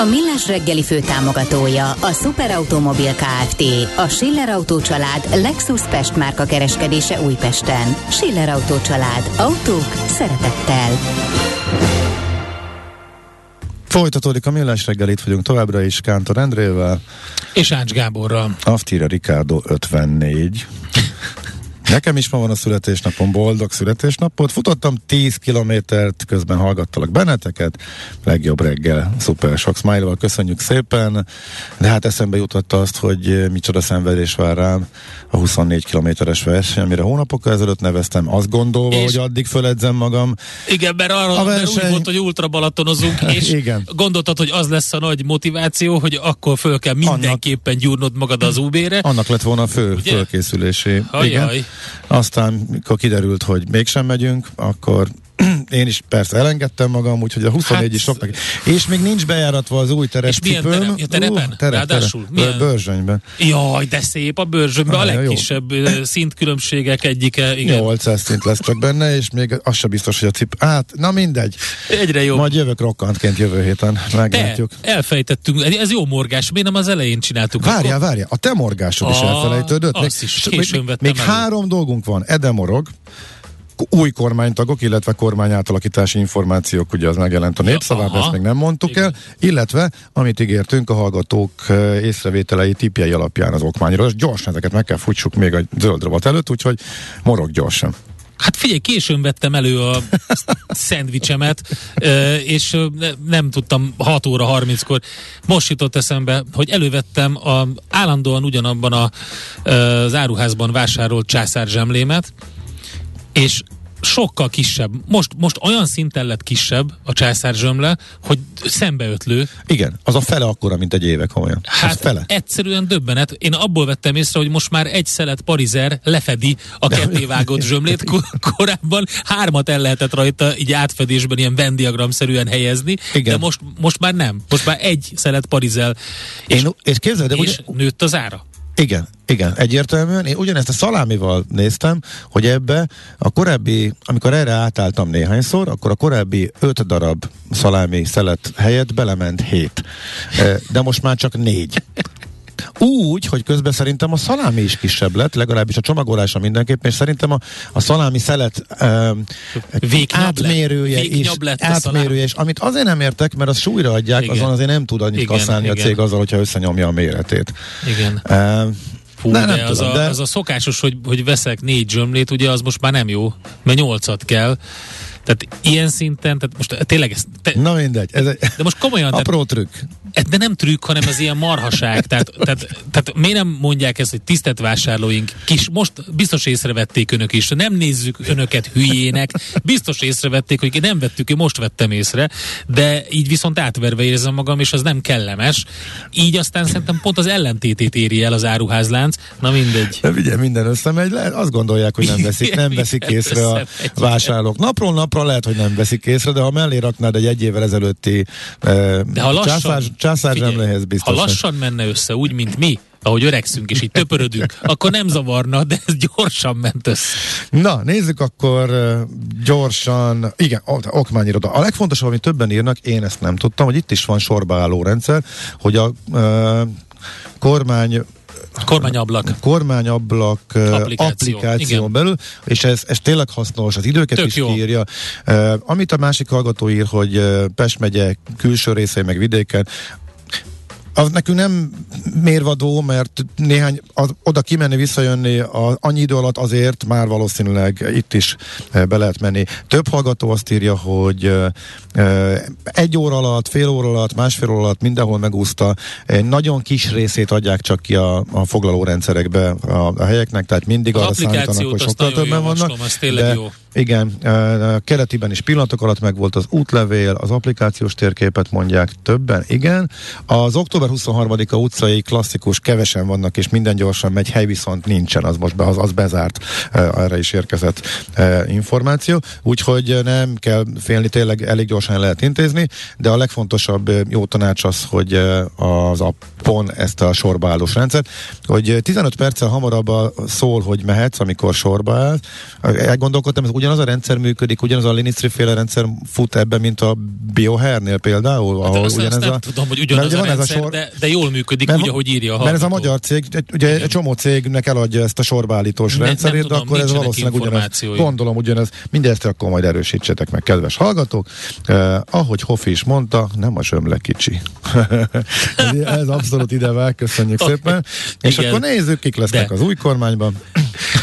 A Millás reggeli fő támogatója a Superautomobil KFT, a Schiller Auto család Lexus Pest márka kereskedése Újpesten. Schiller Auto család. Autók szeretettel. Folytatódik a Millás reggel, itt vagyunk továbbra is Kántor Endrével. És Ács Gáborral. Aftira Ricardo 54. Nekem is ma van a születésnapom, boldog születésnapot. Futottam 10 kilométert, közben hallgattalak benneteket. Legjobb reggel, szuper sok smile köszönjük szépen. De hát eszembe jutott azt, hogy micsoda szenvedés vár rám a 24 kilométeres verseny, amire hónapokkal ezelőtt neveztem, azt gondolva, és hogy addig föledzem magam. Igen, mert arra a verseny... mert úgy volt, hogy ultra balatonozunk, és igen. gondoltad, hogy az lesz a nagy motiváció, hogy akkor föl kell mindenképpen annak, gyúrnod magad az UB-re. Annak lett volna a fő Ugye? fölkészülési. Ajaj. Igen. Aztán, mikor kiderült, hogy mégsem megyünk, akkor én is persze elengedtem magam, úgyhogy a 24 hát, is soknak. És még nincs bejáratva az új terepcipőm. És milyen terep? Ja, terepen? Uh, terep, Ráadásul? Terep? Börzsönyben. Jaj, de szép a bőrzsönyben. Ah, a legkisebb jó. szintkülönbségek egyike. Igen. 800 szint lesz csak benne, és még az sem biztos, hogy a cip... Hát, na mindegy. Egyre jobb. Majd jövök rokkantként jövő héten. Meglátjuk. De, elfejtettünk. Ez jó morgás. Miért nem az elején csináltuk? Várjál, várjál. A te morgásod a... is elfelejtődött. Azt még, is még, még három dolgunk van. Edemorog, új kormánytagok, illetve kormányátalakítási információk, ugye az megjelent a népszavában, ja, ezt még nem mondtuk Igen. el, illetve, amit ígértünk, a hallgatók észrevételei tipjei alapján az okmányról, és gyorsan ezeket meg kell futsuk még a zöld rovat előtt, úgyhogy morog gyorsan. Hát figyelj, későn vettem elő a szendvicsemet, és nem tudtam 6 óra 30-kor. Most jutott eszembe, hogy elővettem a, állandóan ugyanabban a, az áruházban vásárolt császárzsemlémet, és sokkal kisebb. Most, most olyan szinten lett kisebb a császár zsömle, hogy szembeötlő. Igen, az a fele akkora, mint egy éve komolyan. Hát az fele. egyszerűen döbbenet. Én abból vettem észre, hogy most már egy szelet parizer lefedi a kettévágott zsömlét. Korábban hármat el lehetett rajta így átfedésben ilyen Venn szerűen helyezni, Igen. de most, most már nem. Most már egy szelet parizel. És, Én, és képzeld, de és ugye... nőtt az ára. Igen, igen, egyértelműen. Én ugyanezt a szalámival néztem, hogy ebbe a korábbi, amikor erre átálltam néhányszor, akkor a korábbi öt darab szalámi szelet helyett belement hét. De most már csak négy. Úgy, hogy közben szerintem a szalámi is kisebb lett, legalábbis a csomagolása mindenképpen, és szerintem a, a szalámi szelet um, átmérője is, átmérője is, amit azért nem értek, mert az súlyra adják, igen. azon azért nem tud annyit igen, kaszálni igen. a cég azzal, hogyha összenyomja a méretét. Igen. Uh, Fú, de, de, az, tudom, a, de az a szokásos, hogy, hogy veszek négy zsömlét, ugye az most már nem jó, mert nyolcat kell. Tehát ilyen szinten, tehát most tényleg ez... Te, Na mindegy. Ez egy de most komolyan... Apró trükk. De nem trükk, hanem ez ilyen marhaság. Tehát, tehát, tehát miért nem mondják ezt, hogy tisztelt vásárlóink, kis, most biztos észrevették önök is, nem nézzük önöket hülyének, biztos észrevették, hogy nem vettük, én most vettem észre, de így viszont átverve érzem magam, és az nem kellemes. Így aztán szerintem pont az ellentétét éri el az áruházlánc. Na mindegy. De ugye minden összemegy, le, azt gondolják, hogy nem veszik, nem veszik észre a vásárlók. Napról napra lehet, hogy nem veszik észre, de ha mellé raknád egy egy évvel ezelőtti eh, de ha lassan, császár, császár figyelj, biztos. Ha lassan menne össze, úgy, mint mi, ahogy öregszünk és így töpörödünk, akkor nem zavarna, de ez gyorsan ment össze. Na, nézzük akkor uh, gyorsan, igen, okmányiroda. A legfontosabb, amit többen írnak, én ezt nem tudtam, hogy itt is van sorba álló rendszer, hogy a uh, kormány Kormányablak. Kormányablak applikáció, applikáción belül, és ez, ez tényleg hasznos, az időket Tök is jó. írja. Uh, amit a másik hallgató ír, hogy Pest megye külső részei meg vidéken, az nekünk nem mérvadó, mert néhány az, oda kimenni, visszajönni a, annyi idő alatt azért már valószínűleg itt is e, be lehet menni. Több hallgató azt írja, hogy e, egy óra alatt, fél óra alatt, másfél óra alatt mindenhol megúszta. Egy nagyon kis részét adják csak ki a, a foglalórendszerekbe a, a helyeknek, tehát mindig az arra számítanak, hogy sokkal többen vannak. de, jó Igen, keletiben is pillanatok alatt meg volt az útlevél, az applikációs térképet mondják többen, igen. Az október 23-a utcai klasszikus kevesen vannak, és minden gyorsan megy, hely viszont nincsen, az most be, az, az bezárt, erre is érkezett információ, úgyhogy nem kell félni, tényleg elég gyorsan lehet intézni, de a legfontosabb jó tanács az, hogy az appon ezt a sorbaállós rendszert, hogy 15 perccel hamarabb szól, hogy mehetsz, amikor sorba áll. Elgondolkodtam, ez ugyanaz a rendszer működik, ugyanaz a Linistri féle rendszer fut ebbe, mint a BioHernél például? Hát azt, ugyanez azt nem a, tudom, hogy ugyanaz a rendszer, a sor, de, de jól működik, mert, úgy, ahogy írja a hallgató. Mert ez a magyar cég, ugye egy csomó cégnek eladja ezt a sorbaállítós ne, rendszerét, de akkor ez valószínűleg ugyanaz. Gondolom ugyanez. Mindezt akkor majd erősítsetek meg, kedves hallgatók. Uh, ahogy Hofi is mondta, nem a zsömle kicsi. ez, ez abszolút idevel, köszönjük szépen. És Igen. akkor nézzük, kik lesznek de. az új kormányban.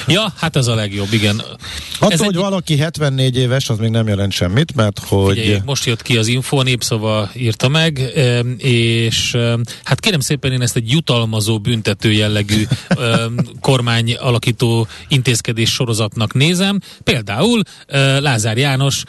Ja, hát ez a legjobb, igen. Attól, ez hogy egy... valaki 74 éves, az még nem jelent semmit, mert hogy... Figyelj, most jött ki az info, népszava írta meg, és hát kérem szépen én ezt egy jutalmazó, büntető jellegű kormány alakító intézkedés sorozatnak nézem. Például Lázár János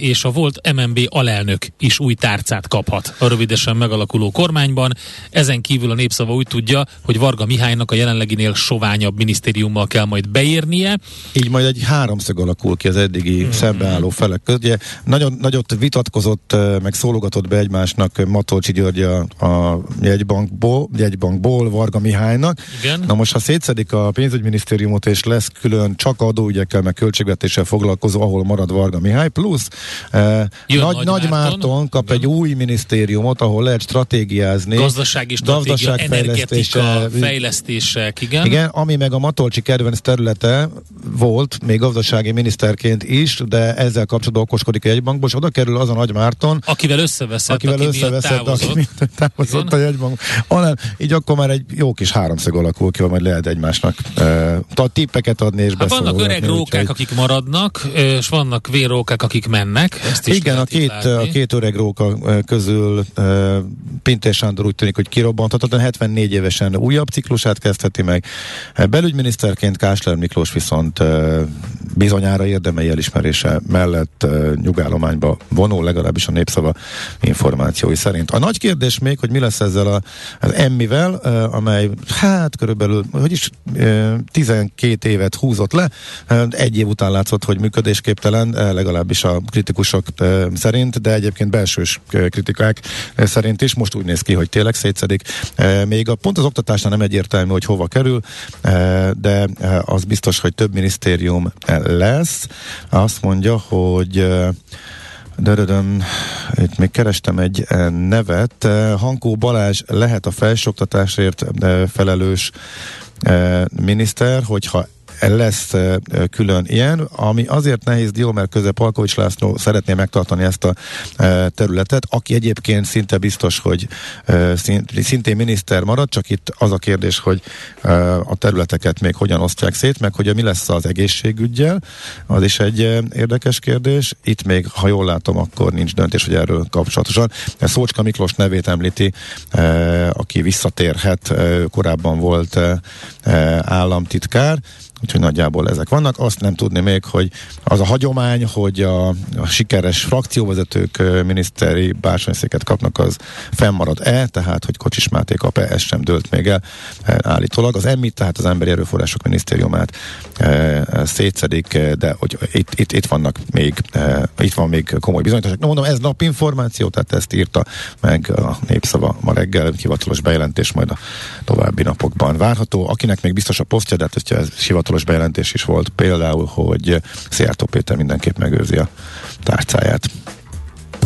és a volt MNB alelnök is új tárcát kaphat a rövidesen megalakuló kormányban. Ezen kívül a népszava úgy tudja, hogy Varga Mihálynak a jelenleginél soványabb minisztériummal kell majd beérnie. Így majd egy háromszög alakul ki az eddigi mm-hmm. szembeálló felek között. Ugye nagyon nagyot vitatkozott, meg szólogatott be egymásnak Matolcsi György a, a jegybankból, jegybankból Varga Mihálynak. Igen. Na most, ha szétszedik a pénzügyminisztériumot, és lesz külön csak adóügyekkel, meg költségvetéssel foglalkozó, ahol marad Varga Mihály, plusz eh, Jön Nagy, Nagy Márton kap Igen. egy új minisztériumot, ahol lehet stratégiázni. Gazdasági stratégia, energetika, fejlesztések, igen. Igen, ami meg a Matolcsi kedvenc területe volt, még gazdasági miniszterként is, de ezzel kapcsolatban okoskodik egy bankból, és oda kerül az a Nagy Márton, akivel összeveszett, akivel aki összeveszett, távozott, aki távozott a jegybank. Hanem, így akkor már egy jó kis háromszög alakul ki, majd lehet egymásnak uh, tippeket adni és hát Vannak öreg rókák, úgy, akik maradnak, és vannak vérrókák, akik mennek. Ezt is Igen, a két, a két öreg róka közül uh, Pintér Sándor úgy tűnik, hogy kirobbanthatatlan, 74 évesen újabb ciklusát kezdheti meg. Belügyminiszterként Kásler Miklós viszont bizonyára érdemei elismerése mellett nyugállományba vonul, legalábbis a népszava információi szerint. A nagy kérdés még, hogy mi lesz ezzel a, az emmivel, amely hát körülbelül, hogy is 12 évet húzott le, egy év után látszott, hogy működésképtelen, legalábbis a kritikusok szerint, de egyébként belsős kritikák szerint is most úgy néz ki, hogy tényleg szétszedik. Még a pont az oktatásnál nem egyértelmű, hogy hova kerül, de az biztos, hogy több minisztérium lesz. Azt mondja, hogy Dörödöm, itt még kerestem egy nevet. Hankó Balázs lehet a felsőoktatásért felelős miniszter, hogyha lesz külön ilyen, ami azért nehéz dió, mert közben Palkovics László szeretné megtartani ezt a területet, aki egyébként szinte biztos, hogy szintén miniszter marad, csak itt az a kérdés, hogy a területeket még hogyan osztják szét, meg hogy mi lesz az egészségügyel, az is egy érdekes kérdés. Itt még, ha jól látom, akkor nincs döntés, hogy erről kapcsolatosan. Szócska Miklós nevét említi, aki visszatérhet, korábban volt államtitkár, Úgyhogy nagyjából ezek vannak. Azt nem tudni még, hogy az a hagyomány, hogy a, a sikeres frakcióvezetők miniszteri bársonyszéket kapnak, az fennmarad-e, tehát hogy Kocsis Máté kap-e, ez sem dőlt még el e, állítólag. Az EMMI, tehát az Emberi Erőforrások Minisztériumát e, e, szétszedik, de hogy itt, itt, itt vannak még, e, itt van még komoly bizonyítások. No, mondom, ez napinformáció, tehát ezt írta meg a népszava ma reggel, hivatalos bejelentés majd a további napokban várható. Akinek még biztos a posztja, de hát, hogyha ez hivatalos bejelentés is volt, például, hogy Szijjártó Péter mindenképp megőrzi a tárcáját.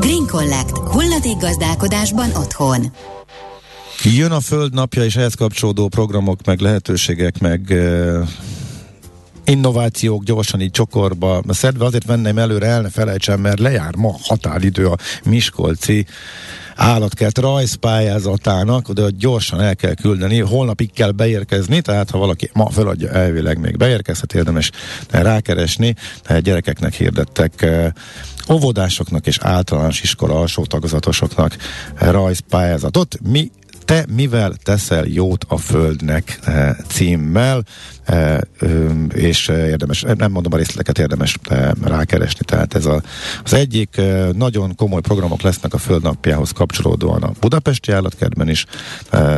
Green Collect. Hulladék gazdálkodásban otthon. Jön a Föld napja, és ehhez kapcsolódó programok, meg lehetőségek, meg innovációk gyorsan így csokorba szedve, azért venném előre, el ne felejtsem, mert lejár ma határidő a Miskolci állatkert rajzpályázatának, oda gyorsan el kell küldeni, holnapig kell beérkezni, tehát ha valaki ma feladja, elvileg még beérkezhet, érdemes rákeresni, gyerekeknek hirdettek óvodásoknak és általános iskola alsó tagozatosoknak rajzpályázatot. Mi te mivel teszel jót a Földnek e, címmel, e, és érdemes, nem mondom a részleteket, érdemes rákeresni. Tehát ez a, az egyik nagyon komoly programok lesznek a Földnapjához kapcsolódóan a Budapesti állatkertben is,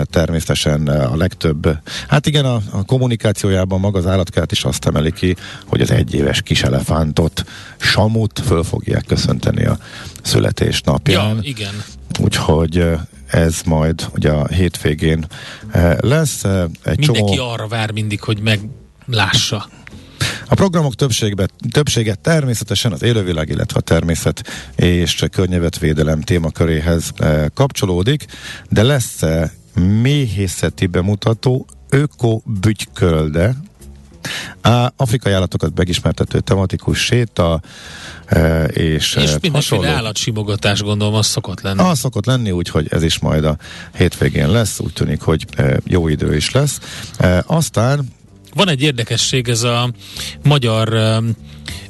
természetesen a legtöbb, hát igen, a, a kommunikációjában maga az állatkert is azt emeli ki, hogy az egyéves kis elefántot, Samut föl fogják köszönteni a születésnapján. Ja, igen. Úgyhogy ez majd ugye a hétvégén eh, lesz. Eh, egy Mindenki csomó... arra vár mindig, hogy meglássa. A programok többségbe, többsége természetesen az élővilág, illetve a természet és környezetvédelem témaköréhez eh, kapcsolódik, de lesz méhészeti bemutató öko-bütykölde, a afrikai állatokat megismertető tematikus séta, e, és, és mindenféle állatsimogatás gondolom az szokott lenni. Az szokott lenni, úgyhogy ez is majd a hétvégén lesz, úgy tűnik, hogy e, jó idő is lesz. E, aztán van egy érdekesség, ez a magyar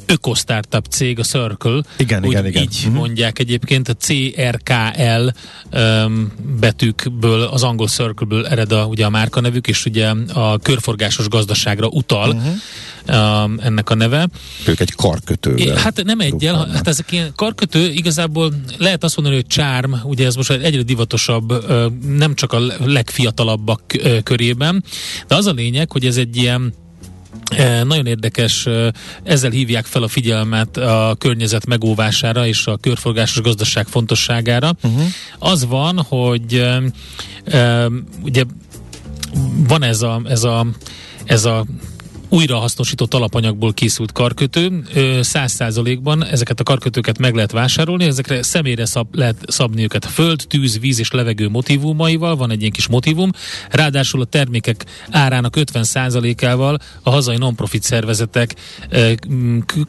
ökostartup cég, a Circle. Igen, úgy, igen, igen. Így uh-huh. mondják egyébként, a CRKL um, betűkből, az angol Circle-ből ered a, ugye a márka nevük, és ugye a körforgásos gazdaságra utal. Uh-huh um, ennek a neve. Ők egy karkötővel. Hát nem egyel, hát ezek ilyen karkötő, igazából lehet azt mondani, hogy csárm, ugye ez most egyre divatosabb, nem csak a legfiatalabbak körében, de az a lényeg, hogy ez egy ilyen nagyon érdekes, ezzel hívják fel a figyelmet a környezet megóvására és a körforgásos gazdaság fontosságára. Uh-huh. Az van, hogy ugye van ez a, ez a, ez a újrahasznosított alapanyagból készült karkötő. Száz százalékban ezeket a karkötőket meg lehet vásárolni, ezekre személyre szab, lehet szabni őket föld, tűz, víz és levegő motivumaival, van egy ilyen kis motivum. Ráadásul a termékek árának 50 százalékával a hazai non-profit szervezetek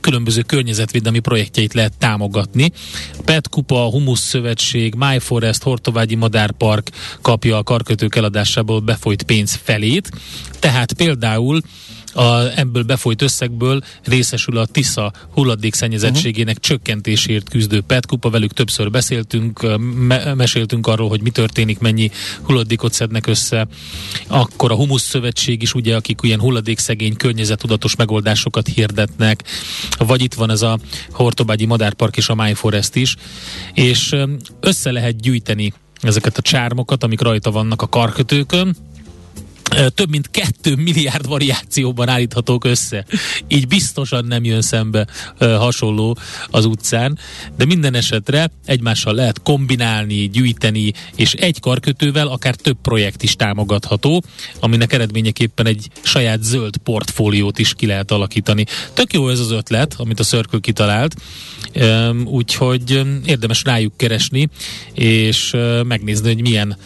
különböző környezetvédelmi projektjeit lehet támogatni. PET Kupa, Humus Szövetség, My Forest, Hortovágyi Madárpark kapja a karkötők eladásából befolyt pénz felét. Tehát például a, ebből befolyt összegből részesül a Tisza hulladékszennyezettségének uh-huh. csökkentésért küzdő petkupa, velük többször beszéltünk, me- meséltünk arról, hogy mi történik, mennyi hulladékot szednek össze. Akkor a Humusz Szövetség is, ugye, akik ilyen hulladékszegény, környezetudatos megoldásokat hirdetnek, vagy itt van ez a Hortobágyi Madárpark és a My Forest is, és össze lehet gyűjteni ezeket a csármokat, amik rajta vannak a karkötőkön, több mint kettő milliárd variációban állíthatók össze. Így biztosan nem jön szembe hasonló az utcán, de minden esetre egymással lehet kombinálni, gyűjteni, és egy karkötővel akár több projekt is támogatható, aminek eredményeképpen egy saját zöld portfóliót is ki lehet alakítani. Tök jó ez az ötlet, amit a Circle kitalált, úgyhogy érdemes rájuk keresni, és megnézni, hogy milyen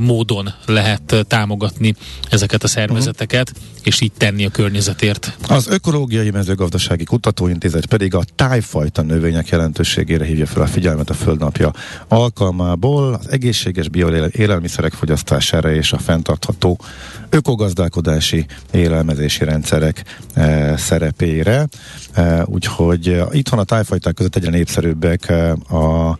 módon lehet támogatni ezeket a szervezeteket, uh-huh. és így tenni a környezetért. Az Ökológiai Mezőgazdasági Kutatóintézet pedig a tájfajta növények jelentőségére hívja fel a figyelmet a Földnapja alkalmából, az egészséges bioélelmiszerek fogyasztására és a fenntartható ökogazdálkodási élelmezési rendszerek e, szerepére. E, úgyhogy itthon a tájfajták között egyre népszerűbbek e, a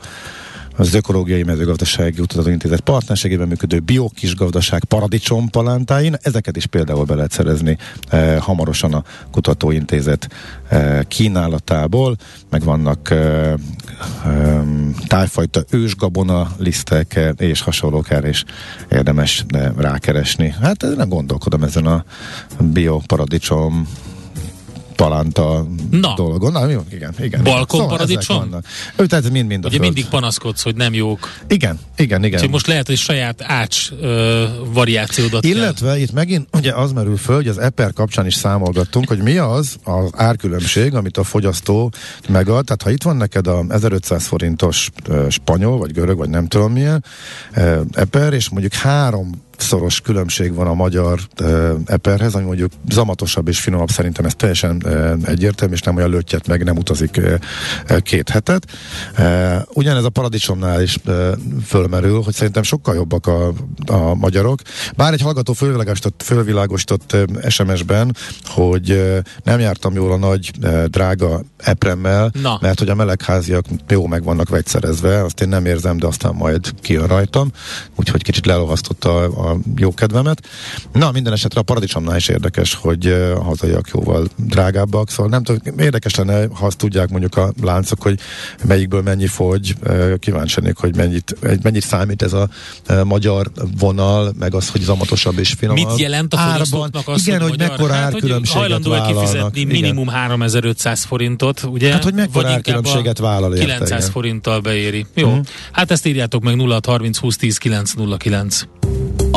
az Ökológiai Mezőgazdasági Kutatóintézet partnerségében működő biokis gazdaság paradicsom palántáin. Ezeket is például be lehet szerezni eh, hamarosan a Kutatóintézet eh, kínálatából, meg vannak eh, eh, tájfajta ősgabona lisztek eh, és hasonlók erre is érdemes eh, rákeresni. Hát nem gondolkodom ezen a bioparadicsom palánta Na. dolgon. Na, igen, igen. Balkonparadicsom? Szóval ő, tehát mind-mind Ugye mindig panaszkodsz, hogy nem jók. Igen, igen, igen. Úgyhogy most lehet, hogy saját ács ö, variációdat Illetve kell. itt megint ugye az merül föl, hogy az Eper kapcsán is számolgattunk, hogy mi az az árkülönbség, amit a fogyasztó megad. Tehát ha itt van neked a 1500 forintos ö, spanyol, vagy görög, vagy nem tudom milyen ö, Eper, és mondjuk három szoros különbség van a magyar uh, eperhez, ami mondjuk zamatosabb és finomabb, szerintem ez teljesen uh, egyértelmű, és nem olyan löttyet meg, nem utazik uh, két hetet. Uh, ugyanez a paradicsomnál is uh, fölmerül, hogy szerintem sokkal jobbak a, a magyarok. Bár egy hallgató fölvilágosított, fölvilágosított uh, SMS-ben, hogy uh, nem jártam jól a nagy uh, drága epremmel, Na. mert hogy a melegháziak jó meg vannak vegyszerezve, azt én nem érzem, de aztán majd kijön rajtam, úgyhogy kicsit lelohasztotta a, a jó kedvemet. Na, minden esetre a paradicsomnál is érdekes, hogy a hazaiak jóval drágábbak, szóval nem tudom, érdekes lenne, ha azt tudják mondjuk a láncok, hogy melyikből mennyi fogy, kíváncsi lennék, hogy mennyit, mennyit számít ez a magyar vonal, meg az, hogy zamatosabb és finomabb. Mit jelent a fogyasztóknak az, Igen, hogy, hogy mekkora hát, árkülönbséget hajlandó kifizetni minimum 3500 forintot, ugye? Hát, hogy mekkora árkülönbséget vállal érte, 900 igen. forinttal beéri. Jó, mm. hát ezt írjátok meg 0 30 20 10 909.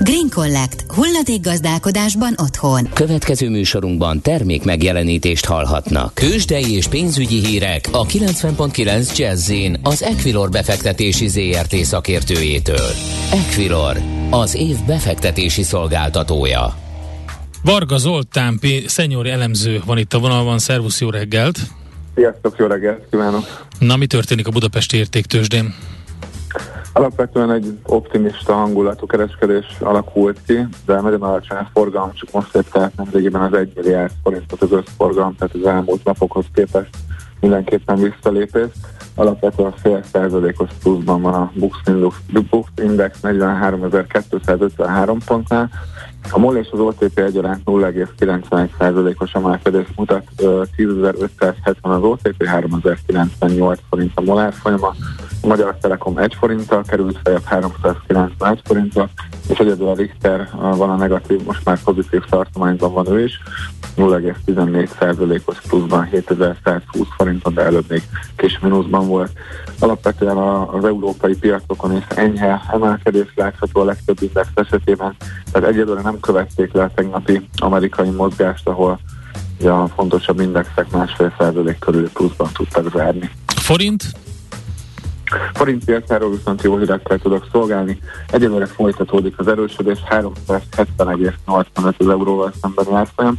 Green Collect. gazdálkodásban otthon. Következő műsorunkban termék megjelenítést hallhatnak. Kősdei és pénzügyi hírek a 90.9 jazz az Equilor befektetési ZRT szakértőjétől. Equilor, az év befektetési szolgáltatója. Varga Zoltán, P. szenyor elemző van itt a vonalban. Szervusz, jó reggelt! Sziasztok, jó reggelt kívánok! Na, mi történik a Budapesti értéktősdén? Alapvetően egy optimista hangulatú kereskedés alakult ki, de nagyon alacsony a forgalom, csak most lépte át nemrégiben az 1 milliárd forintot az összforgalom, tehát az elmúlt napokhoz képest mindenképpen visszalépés. Alapvetően fél százalékos pluszban van a Bux Index, Bux Index 43.253 pontnál, a MOL és az OTP egyaránt 0,91%-os emelkedés mutat, 10.570 az OTP, 3.098 forint a MOL árfolyama, Magyar Telekom 1 forinttal került feljebb 391 forinttal, és egyedül a Richter van a negatív, most már pozitív tartományban van ő is, 0,14%-os pluszban 7120 forinton, de előbb még kis mínuszban volt. Alapvetően az európai piacokon is enyhe emelkedés látható a legtöbb index esetében, tehát egyelőre nem követték le a tegnapi amerikai mozgást, ahol a fontosabb indexek másfél százalék körül pluszban tudtak zárni. Forint? Forint piacáról viszont jó hírekkel tudok szolgálni. Egyelőre folytatódik az erősödés, 370,85 az euróval szembeni árfolyam,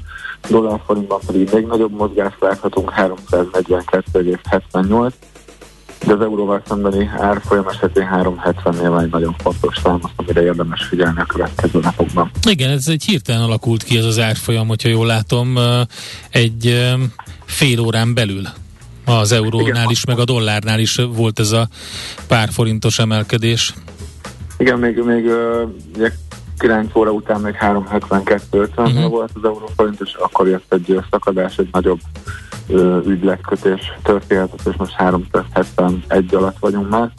dollár forintban pedig még nagyobb mozgást láthatunk, 342,78 de az euróval szembeni árfolyam esetén 370-nél van egy nagyon fontos szám, azt, amire érdemes figyelni a következő napokban. Igen, ez egy hirtelen alakult ki ez az árfolyam, hogyha jól látom, egy fél órán belül az eurónál Igen. is, meg a dollárnál is volt ez a pár forintos emelkedés. Igen, még, még ugye 9 óra után még 372 uh-huh. volt az euróforint, és akkor jött egy szakadás, egy nagyobb ügyletkötés történetet, és most 371 alatt vagyunk már.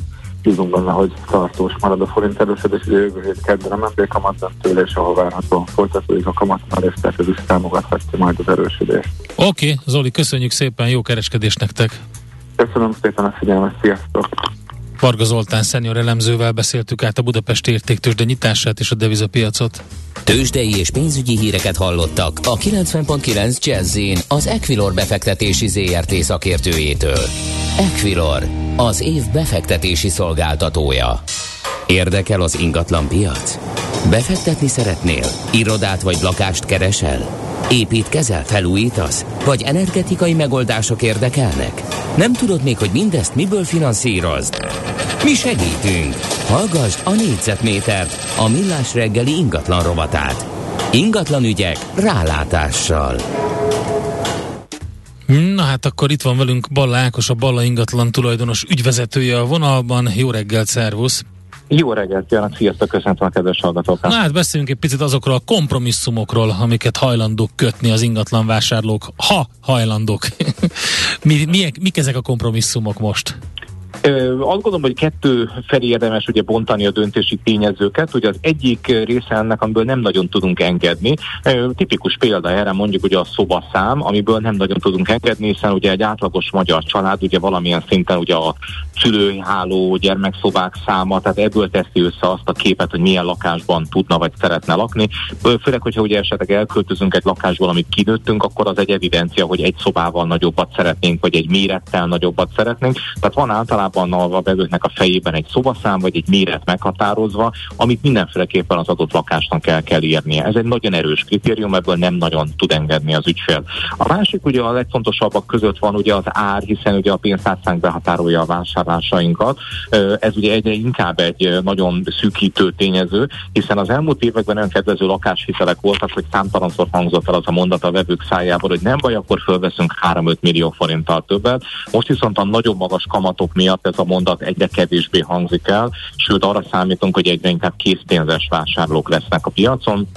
Bízunk benne, hogy tartós marad a forint erősödés, ugye jövő hét kedden a MNB kamat tőle, és ahol várhatóan folytatódik a kamatnál, és tehát ez is támogathatja majd az erősödést. Oké, okay, Zoli, köszönjük szépen, jó kereskedést nektek! Köszönöm szépen a figyelmet, sziasztok! Varga Zoltán szenior elemzővel beszéltük át a Budapesti értéktősde nyitását és a devizapiacot. Tőzsdei és pénzügyi híreket hallottak a 90.9 jazz az Equilor befektetési ZRT szakértőjétől. Equilor, az év befektetési szolgáltatója. Érdekel az ingatlan piac? Befektetni szeretnél? Irodát vagy lakást keresel? Építkezel, felújítasz? Vagy energetikai megoldások érdekelnek? Nem tudod még, hogy mindezt miből finanszírozd? Mi segítünk! Hallgassd a négyzetmétert, a millás reggeli ingatlan rovatát. Ingatlan ügyek rálátással. Na hát akkor itt van velünk Balla Ákos, a Balla ingatlan tulajdonos ügyvezetője a vonalban. Jó reggelt, szervusz! Jó reggelt kívánok, sziasztok, köszöntöm a kedves hallgatókat. Na hát beszéljünk egy picit azokról a kompromisszumokról, amiket hajlandók kötni az ingatlan vásárlók, ha hajlandók. mi, mi, mik ezek a kompromisszumok most? Azt gondolom, hogy kettő felé érdemes ugye bontani a döntési tényezőket. Ugye az egyik része ennek, amiből nem nagyon tudunk engedni. Tipikus példa erre mondjuk ugye a szobaszám, amiből nem nagyon tudunk engedni, hiszen ugye egy átlagos magyar család ugye valamilyen szinten ugye a szülőháló, gyermekszobák száma, tehát ebből teszi össze azt a képet, hogy milyen lakásban tudna vagy szeretne lakni. Főleg, hogyha ugye esetleg elköltözünk egy lakásból, amit kinőttünk, akkor az egy evidencia, hogy egy szobával nagyobbat szeretnénk, vagy egy mérettel nagyobbat szeretnénk. Tehát van általában a vevőknek a fejében egy szobaszám, vagy egy méret meghatározva, amit mindenféleképpen az adott lakásnak el kell írnie. Ez egy nagyon erős kritérium, ebből nem nagyon tud engedni az ügyfél. A másik ugye a legfontosabbak között van ugye az ár, hiszen ugye a pénztárcánk behatárolja a vásárlásainkat. Ez ugye egyre inkább egy nagyon szűkítő tényező, hiszen az elmúlt években olyan kedvező lakáshitelek voltak, hogy számtalanszor hangzott el az a mondat a vevők szájából, hogy nem baj, akkor fölveszünk 3-5 millió forinttal többet. Most viszont a nagyon magas kamatok miatt ez a mondat egyre kevésbé hangzik el, sőt arra számítunk, hogy egyre inkább készpénzes vásárlók lesznek a piacon,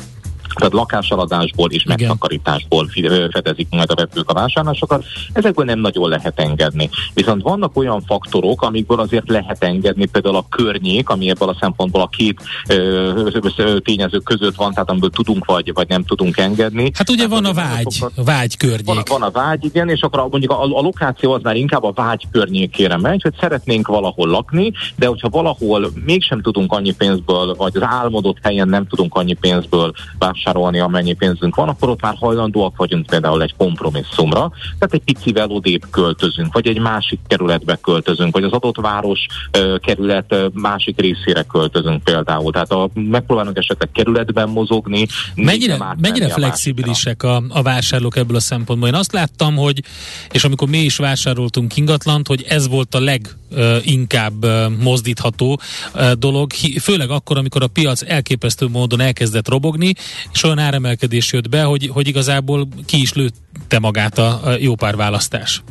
tehát lakásaladásból és megtakarításból fedezik majd a vevők a vásárlásokat. Ezekből nem nagyon lehet engedni. Viszont vannak olyan faktorok, amikből azért lehet engedni, például a környék, ami ebből a szempontból a két ö, tényező között van, tehát amiből tudunk vagy, vagy nem tudunk engedni. Hát ugye van a vágy, a vágy környék. Van, van a vágy, igen, és akkor mondjuk a, a lokáció az már inkább a vágy környékére megy, hogy szeretnénk valahol lakni, de hogyha valahol mégsem tudunk annyi pénzből, vagy az álmodott helyen nem tudunk annyi pénzből vásárolni, vásárolni, amennyi pénzünk van, akkor ott már hajlandóak vagyunk például egy kompromisszumra, tehát egy picivel odébb költözünk, vagy egy másik kerületbe költözünk, vagy az adott város ö, kerület ö, másik részére költözünk például. Tehát a, megpróbálunk esetleg kerületben mozogni. Mennyire, mennyire flexibilisek a, a vásárlók ebből a szempontból? Én azt láttam, hogy, és amikor mi is vásároltunk ingatlant, hogy ez volt a leginkább mozdítható dolog, főleg akkor, amikor a piac elképesztő módon elkezdett robogni, és olyan áremelkedés jött be, hogy, hogy igazából ki is lőtte magát a, jó pár választás.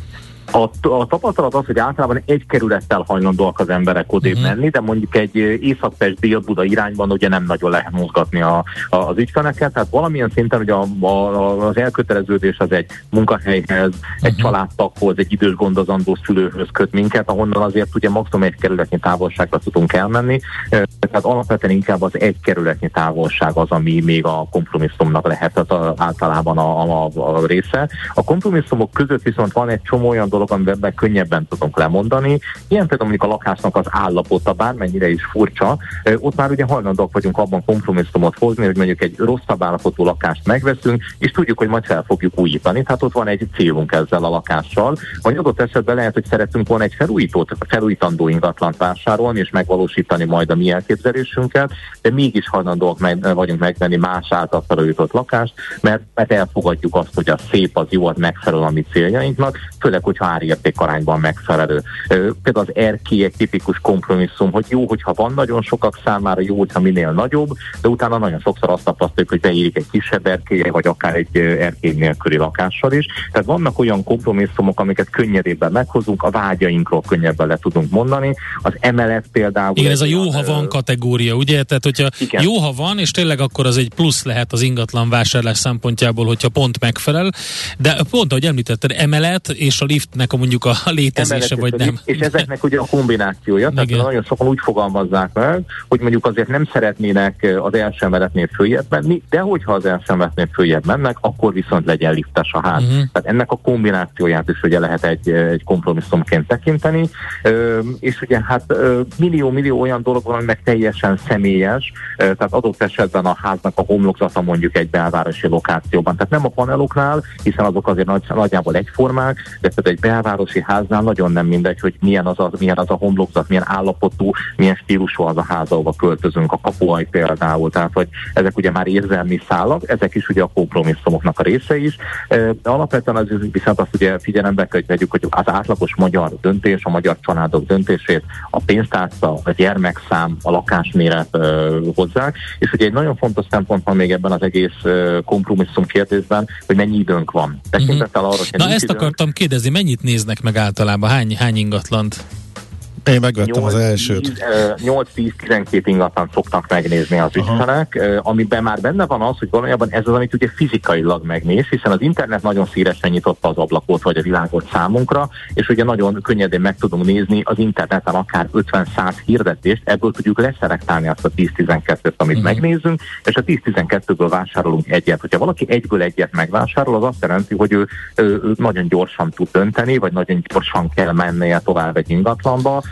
A, a tapasztalat az, hogy általában egy kerülettel hajlandóak az emberek odébb uh-huh. menni, de mondjuk egy Észak-Pest Dél-Buda irányban ugye nem nagyon lehet mozgatni a, a, az ügyfeleket, tehát valamilyen szinten ugye a, a, az elköteleződés az egy munkahelyhez, uh-huh. egy családtaghoz, egy idős gondozandó szülőhöz köt minket, ahonnan azért ugye maximum egy kerületnyi távolságra tudunk elmenni, tehát alapvetően inkább az egy kerületnyi távolság az, ami még a kompromisszumnak lehet az általában a, a, a része. A kompromisszumok között viszont van egy csomó olyan dolog, amiben ebben könnyebben tudunk lemondani. Ilyen például mondjuk a lakásnak az állapota, bármennyire is furcsa, ott már ugye hajlandók vagyunk abban kompromisszumot hozni, hogy mondjuk egy rosszabb állapotú lakást megveszünk, és tudjuk, hogy majd fel fogjuk újítani. Tehát ott van egy célunk ezzel a lakással. Vagy adott esetben lehet, hogy szeretünk volna egy felújítót, felújítandó ingatlant vásárolni, és megvalósítani majd a mi elképzelésünket, de mégis hajlandóak meg, vagyunk megvenni más által felújított lakást, mert, mert elfogadjuk azt, hogy a szép, az jó, az megfelel a mi céljainknak, főleg, hogyha árérték arányban megfelelő. Például az erkély egy tipikus kompromisszum, hogy jó, hogyha van nagyon sokak számára, jó, hogyha minél nagyobb, de utána nagyon sokszor azt tapasztaljuk, hogy beírik egy kisebb erkély, vagy akár egy erkély nélküli lakással is. Tehát vannak olyan kompromisszumok, amiket könnyedében meghozunk, a vágyainkról könnyebben le tudunk mondani. Az emelet például. Igen, ez a jó, ha van kategória, ugye? Tehát, hogyha igen. jó, ha van, és tényleg akkor az egy plusz lehet az ingatlan vásárlás szempontjából, hogyha pont megfelel. De pont, ahogy említetted, emelet és a lift a mondjuk a létezése, vagy nem. És ezeknek ugye a kombinációja, tehát Igen. nagyon sokan úgy fogalmazzák meg, hogy mondjuk azért nem szeretnének az első emeletnél följebb menni, de hogyha az első emeletnél följebb mennek, akkor viszont legyen liftes a ház. Uh-huh. Tehát ennek a kombinációját is ugye lehet egy, egy kompromisszumként tekinteni, és ugye hát millió-millió olyan dolog van, meg teljesen személyes, tehát adott esetben a háznak a homlokzata mondjuk egy belvárosi lokációban. Tehát nem a paneloknál, hiszen azok azért nagy, nagyjából egyformák, de tehát egy belvárosi háznál nagyon nem mindegy, hogy milyen az a, milyen az a homlokzat, milyen állapotú, milyen stílusú az a ház, ahova költözünk, a kapuaj például. Tehát, hogy ezek ugye már érzelmi szálak, ezek is ugye a kompromisszumoknak a része is. De alapvetően az viszont azt ugye figyelembe kell, hogy vegyük, hogy az átlagos magyar döntés, a magyar családok döntését a pénztárca, a gyermekszám, a lakásméret hozzák, és ugye egy nagyon fontos szempont van még ebben az egész kompromisszum kérdésben, hogy mennyi időnk van. Tekintettel arra, hogy Na ezt időnk, akartam kérdezni, mennyit néznek meg általában? Hány, hány ingatlant? Én megvettem 8, az elsőt. 8-10-12 ingatlan szoktak megnézni az ügyfelek, amiben már benne van az, hogy valójában ez az, amit ugye fizikailag megnéz, hiszen az internet nagyon szélesen nyitotta az ablakot vagy a világot számunkra, és ugye nagyon könnyedén meg tudunk nézni az interneten akár 50-100 hirdetést, ebből tudjuk leszelektálni azt a 10-12-t, amit uh-huh. megnézzünk, és a 10-12-ből vásárolunk egyet. Hogyha valaki egyből egyet megvásárol, az azt jelenti, hogy ő, ő, ő nagyon gyorsan tud dönteni, vagy nagyon gyorsan kell mennie tovább egy ingatlanba.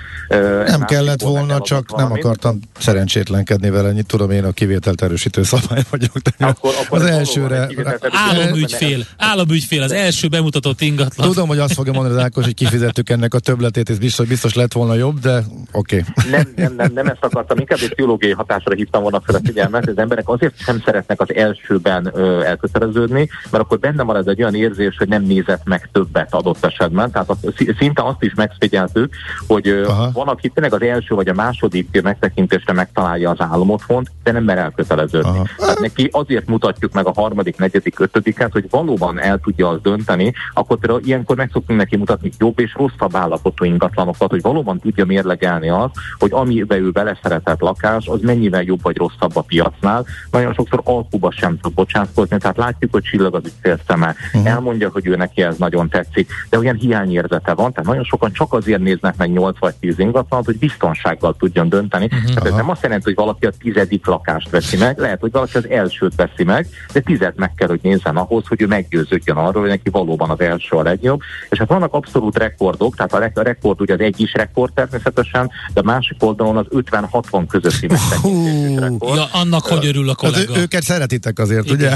Nem kellett volna, csak nem akartam szerencsétlenkedni vele, ennyit tudom én a kivételt erősítő szabály vagyok. Akkor, akkor az elsőre... Államügyfél, államügyfél, az első bemutatott ingatlan. Tudom, hogy azt fogja mondani az Ákos, hogy kifizettük ennek a többletét, és biztos, biztos lett volna jobb, de oké. Okay. Nem, nem, nem, nem ezt akartam, inkább egy pszichológiai hatásra hívtam volna fel a figyelmet, az emberek azért sem szeretnek az elsőben ö, elköteleződni, mert akkor benne marad egy olyan érzés, hogy nem nézett meg többet adott esetben. Tehát az, szinte azt is megfigyeltük, hogy Aha. van, aki tényleg az első vagy a második megtekintésre megtalálja az álomotthont, de nem mer elköteleződni. Aha. Tehát neki azért mutatjuk meg a harmadik, negyedik, ötödiket, hogy valóban el tudja az dönteni, akkor például ilyenkor meg szoktunk neki mutatni jobb és rosszabb állapotú ingatlanokat, hogy valóban tudja mérlegelni azt, hogy amiben ő beleszeretett lakás, az mennyivel jobb vagy rosszabb a piacnál. Nagyon sokszor alkuba sem tud bocsátkozni, tehát látjuk, hogy csillag az ügyfél szeme. Uh-huh. Elmondja, hogy ő neki ez nagyon tetszik, de olyan hiányérzete van, tehát nagyon sokan csak azért néznek meg 8 vagy 10 ingatlanot, hogy biztonsággal tudjon dönteni. Uh-huh. Tehát ez nem azt jelenti, hogy valaki a tizedik lakást veszi meg, lehet, hogy valaki az elsőt veszi meg, de tizet meg kell, hogy nézzen ahhoz, hogy ő meggyőződjön arról, hogy neki valóban az első a legjobb. És hát vannak abszolút rekordok, tehát a rekord ugye az egy is rekord természetesen, de a másik oldalon az 50-60 közötti megtekintésű rekord. Ja, annak hogy örül a hát kollega. Az őket szeretitek azért, Igen. ugye?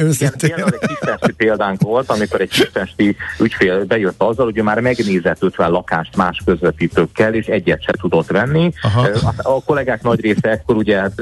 Őszintén. Igen, egy kisztesti példánk volt, amikor egy kisztesti ügyfél bejött azzal, hogy ő már megnézett 50 lakást más közvetítőkkel, és egyet se tudott venni. Aha. A kollégák nagy része ekkor ugye hát,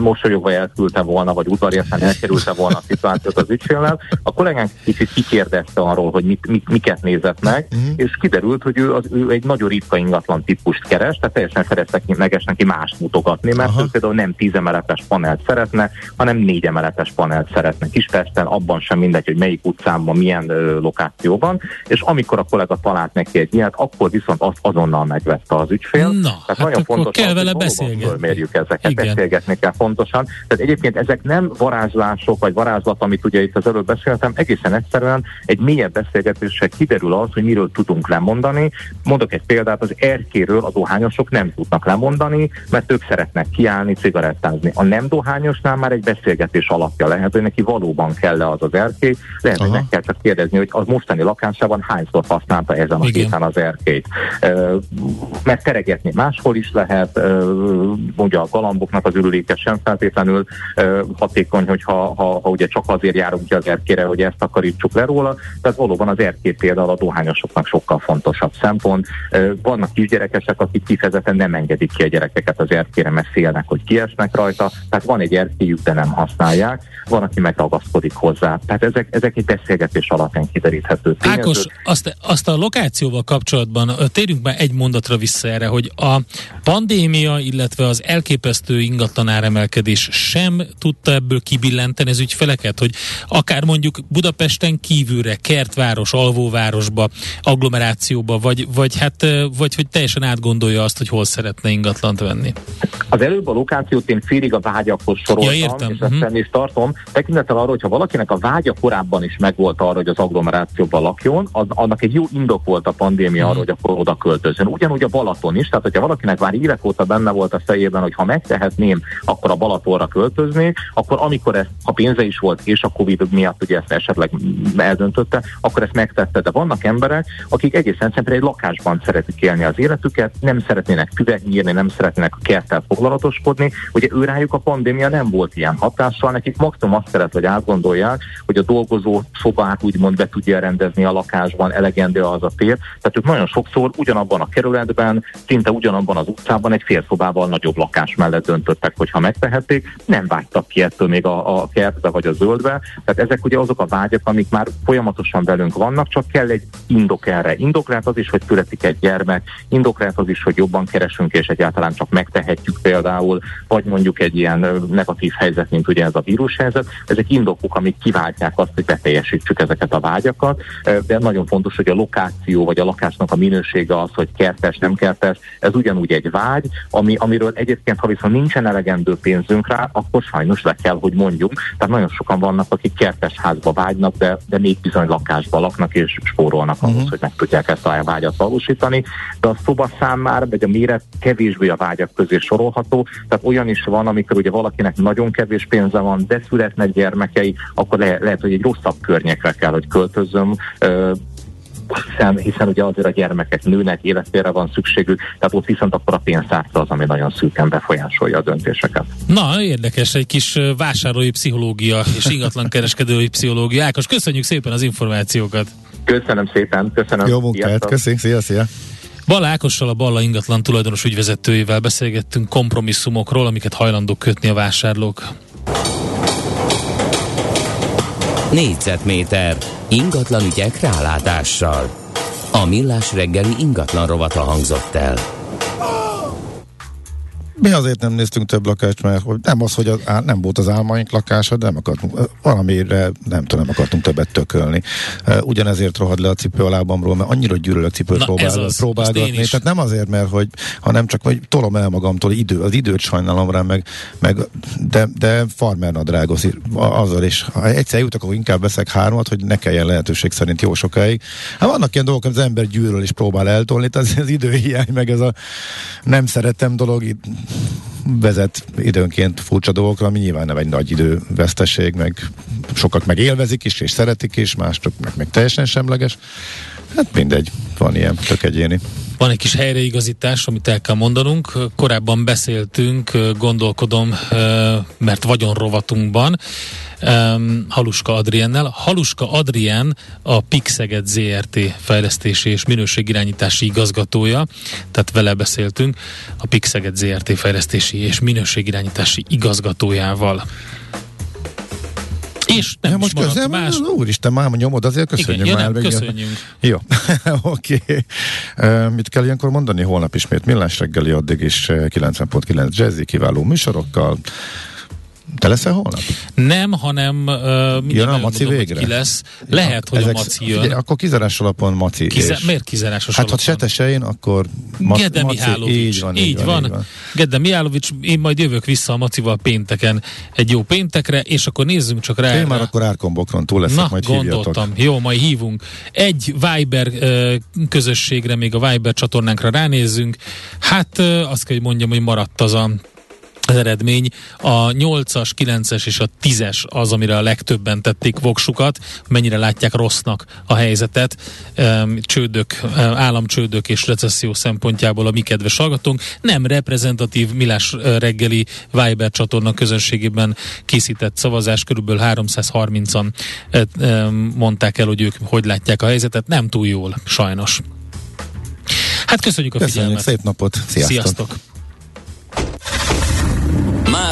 mosolyogva elküldte volna, vagy udvariasan elkerülte volna a szituációt az ügyféllel. A kollégánk kicsit kikérdezte arról, hogy mit, mit, miket nézett meg, uh-huh. és kiderült, hogy ő, az, ő egy nagyon ritka ingatlan típust keres, tehát teljesen felesleges neki más mutogatni, mert Aha. ő például nem tíz emeletes panelt szeretne, hanem négy emeletes panelt szeretne Kispesten, abban sem mindegy, hogy melyik utcában, milyen ö, lokációban, és amikor a kollega talált neki egy ilyet, akkor viszont azt azonnal megvette az ügyfél. Na, tehát hát nagyon fontos, kell vele beszélgetni. mérjük ezeket, Igen. beszélgetni kell fontosan. Tehát egyébként ezek nem varázslások, vagy varázslat, amit ugye itt az előbb beszéltem, egészen egyszerűen egy mélyebb beszélgetéssel kiderül az, hogy miről tudunk lemondani. Mondok egy példát, az erkéről a dohányosok nem tudnak lemondani, mert ők szeretnek kiállni, cigarettázni. A nem dohányosnál már egy beszélgetés alapja lehet, hogy neki valóban kell -e az az erkély, lehet, Aha. hogy meg kell csak kérdezni, hogy az mostani lakásában hányszor használta ezen a héten az erkélyt. Mert teregetni máshol is lehet, mondja a galamboknak az ürüléke sem feltétlenül hatékony, hogyha ha, ha ugye csak azért járunk ki az erkére, hogy ezt akarítsuk le róla, tehát valóban az erkély például a dohányosoknak sokkal fontosabb szempont. Vannak kisgyerekesek, akik kifejezetten nem engedik ki a gyerekeket az erkére, mert félnek, hogy kiesnek rajta, tehát van egy erkélyük, de nem használják, van, aki megragaszkodik hozzá. Tehát ezek, ezek egy beszélgetés alapján kideríthető Ákos, azt, azt a lokációval kapcsolatban térjünk már egy mondatra vissza erre, hogy a pandémia, illetve az elképesztő ingatlan áremelkedés sem tudta ebből kibillenteni az ügyfeleket, hogy akár mondjuk Budapesten kívülre, kertváros, alvóvárosba, agglomerációba, vagy, vagy hát, vagy hogy teljesen átgondolja azt, hogy hol szeretne ingatlant venni. Az előbb a lokációt én félig a vágyakhoz soroltam, ja, értem. és ezt uh-huh. is tartom. Tekintettel arra, hogyha valakinek a vágya korábban is megvolt arra, hogy az agglomerációban lakjon, az, annak egy jó indok volt a pandémia uh-huh. arra, hogy akkor oda költözön. Ugyanúgy a Balaton is, tehát hogyha valakinek már évek óta benne volt a fejében, hogy ha megtehetném, akkor a Balatonra költözni, akkor amikor ez, ha pénze is volt, és a Covid miatt ugye ezt esetleg eldöntötte, akkor ezt megtette. De vannak emberek, akik egészen egyszerűen egy lakásban szeretik élni az életüket, nem szeretnének füvet nyírni, nem szeretnének a kerttel foglalatoskodni. Ugye őrájuk a pandémia nem volt ilyen hatással, nekik maximum azt szeret, hogy átgondolják, hogy a dolgozó szobát úgymond be tudja rendezni a lakásban, elegendő az a tér. Tehát ők nagyon sokszor ugyanabban a kerületben, szinte ugyanabban az utcában egy fél szobával nagyobb lakás mellett döntöttek, hogyha megtehették, nem vágytak ki ettől még a, a kertbe vagy a zöldbe. Tehát ezek ugye azok a vágyak, amik már folyamatosan velünk vannak, csak kell egy indok erre. Indok lehet az is, hogy születik egy gyermek, indok lehet az is, hogy jobban keresünk, és egyáltalán csak megtehetjük például, vagy mondjuk egy ilyen negatív helyzet, mint ugye ez a vírushelyzet. Ezek indokok, amik kiváltják azt, hogy beteljesítsük ezeket a vágyakat, de nagyon fontos, hogy a lokáció vagy a lakásnak a minősége az, hogy kert kertes, nem kertes, ez ugyanúgy egy vágy, ami, amiről egyébként, ha viszont nincsen elegendő pénzünk rá, akkor sajnos le kell, hogy mondjunk. Tehát nagyon sokan vannak, akik kertes házba vágynak, de, de még bizony lakásba laknak és spórolnak uh-huh. ahhoz, hogy meg tudják ezt a vágyat valósítani. De a szobaszám már, vagy a méret kevésbé a vágyak közé sorolható. Tehát olyan is van, amikor ugye valakinek nagyon kevés pénze van, de születnek gyermekei, akkor le, lehet, hogy egy rosszabb környékre kell, hogy költözöm hiszen, hiszen ugye azért a gyermekek nőnek, életére van szükségük, tehát ott viszont akkor a pénztárca az, ami nagyon szűken befolyásolja a döntéseket. Na, érdekes, egy kis vásárlói pszichológia és ingatlan kereskedői pszichológia. Ákos, köszönjük szépen az információkat! Köszönöm szépen, köszönöm. Jó munkát, köszönjük, szia, szia! Balla Ákossal, a Balla ingatlan tulajdonos ügyvezetőjével beszélgettünk kompromisszumokról, amiket hajlandók kötni a vásárlók. Négyzetméter ingatlan ügyek rálátással. A millás reggeli ingatlan rovata hangzott el. Mi azért nem néztünk több lakást, mert nem az, hogy az, nem volt az álmaink lakása, de nem akartunk, valamire nem tudom, nem akartunk többet tökölni. Ugyanezért rohad le a cipő a lábamról, mert annyira gyűlölök cipőt Na, próbál, az, próbálgatni. Tehát nem azért, mert hogy, hanem csak, hogy tolom el magamtól idő, az időt sajnálom rá, meg, meg de, de farmer nadrágos azzal is. Ha egyszer jutok, akkor inkább veszek hármat, hogy ne kelljen lehetőség szerint jó sokáig. Hát vannak ilyen dolgok, az ember gyűlöl és próbál eltolni, tehát az időhiány, meg ez a nem szeretem dolog, vezet időnként furcsa dolgokra, ami nyilván nem egy nagy időveszteség, meg sokak meg élvezik is, és szeretik is, mások meg, meg teljesen semleges. Hát mindegy, van ilyen, tök egyéni. Van egy kis helyreigazítás, amit el kell mondanunk. Korábban beszéltünk, gondolkodom, mert vagyonrovatunkban, um, Haluska Adriennel. Haluska Adrien a Pixeget ZRT fejlesztési és minőségirányítási igazgatója, tehát vele beszéltünk, a Pixeget ZRT fejlesztési és minőségirányítási igazgatójával. És nem ja, most köszönöm, más. Úristen, már nyomod, azért köszönjük Igen, már. Ja, nem, köszönjünk. Jó, oké. Okay. Uh, mit kell ilyenkor mondani? Holnap ismét millás reggeli, addig is 90.9 jazzy kiváló műsorokkal. Te leszel holnap? Nem, hanem uh, jön a Maci mondom, végre? Ki lesz. Lehet, hogy Ezek, a Maci jön. Ugye, akkor kizárás alapon Maci. Kize- és... Miért kizárásos hát, alapon? Hát, ha se akkor Ma- Gede Maci. Mihálovics. Így van, így, így van. van. van. Gede Mihálovics, én majd jövök vissza a Macival pénteken egy jó péntekre, és akkor nézzünk csak rá. Én már akkor Árkombokron túl leszek, Na, majd gondoltam. Hívjatok. Jó, majd hívunk. Egy Viber uh, közösségre, még a Viber csatornánkra ránézzünk. Hát uh, azt kell, hogy mondjam, hogy maradt az a az eredmény. A 8-as, 9-es és a 10-es az, amire a legtöbben tették voksukat, mennyire látják rossznak a helyzetet, csődök, államcsődök és recesszió szempontjából a mi kedves hallgatónk. Nem reprezentatív Milás reggeli Viber csatorna közönségében készített szavazás, körülbelül 330-an mondták el, hogy ők hogy látják a helyzetet. Nem túl jól, sajnos. Hát köszönjük a Köszönjük, figyelmet. szép napot. Sziasztok. Sziasztok.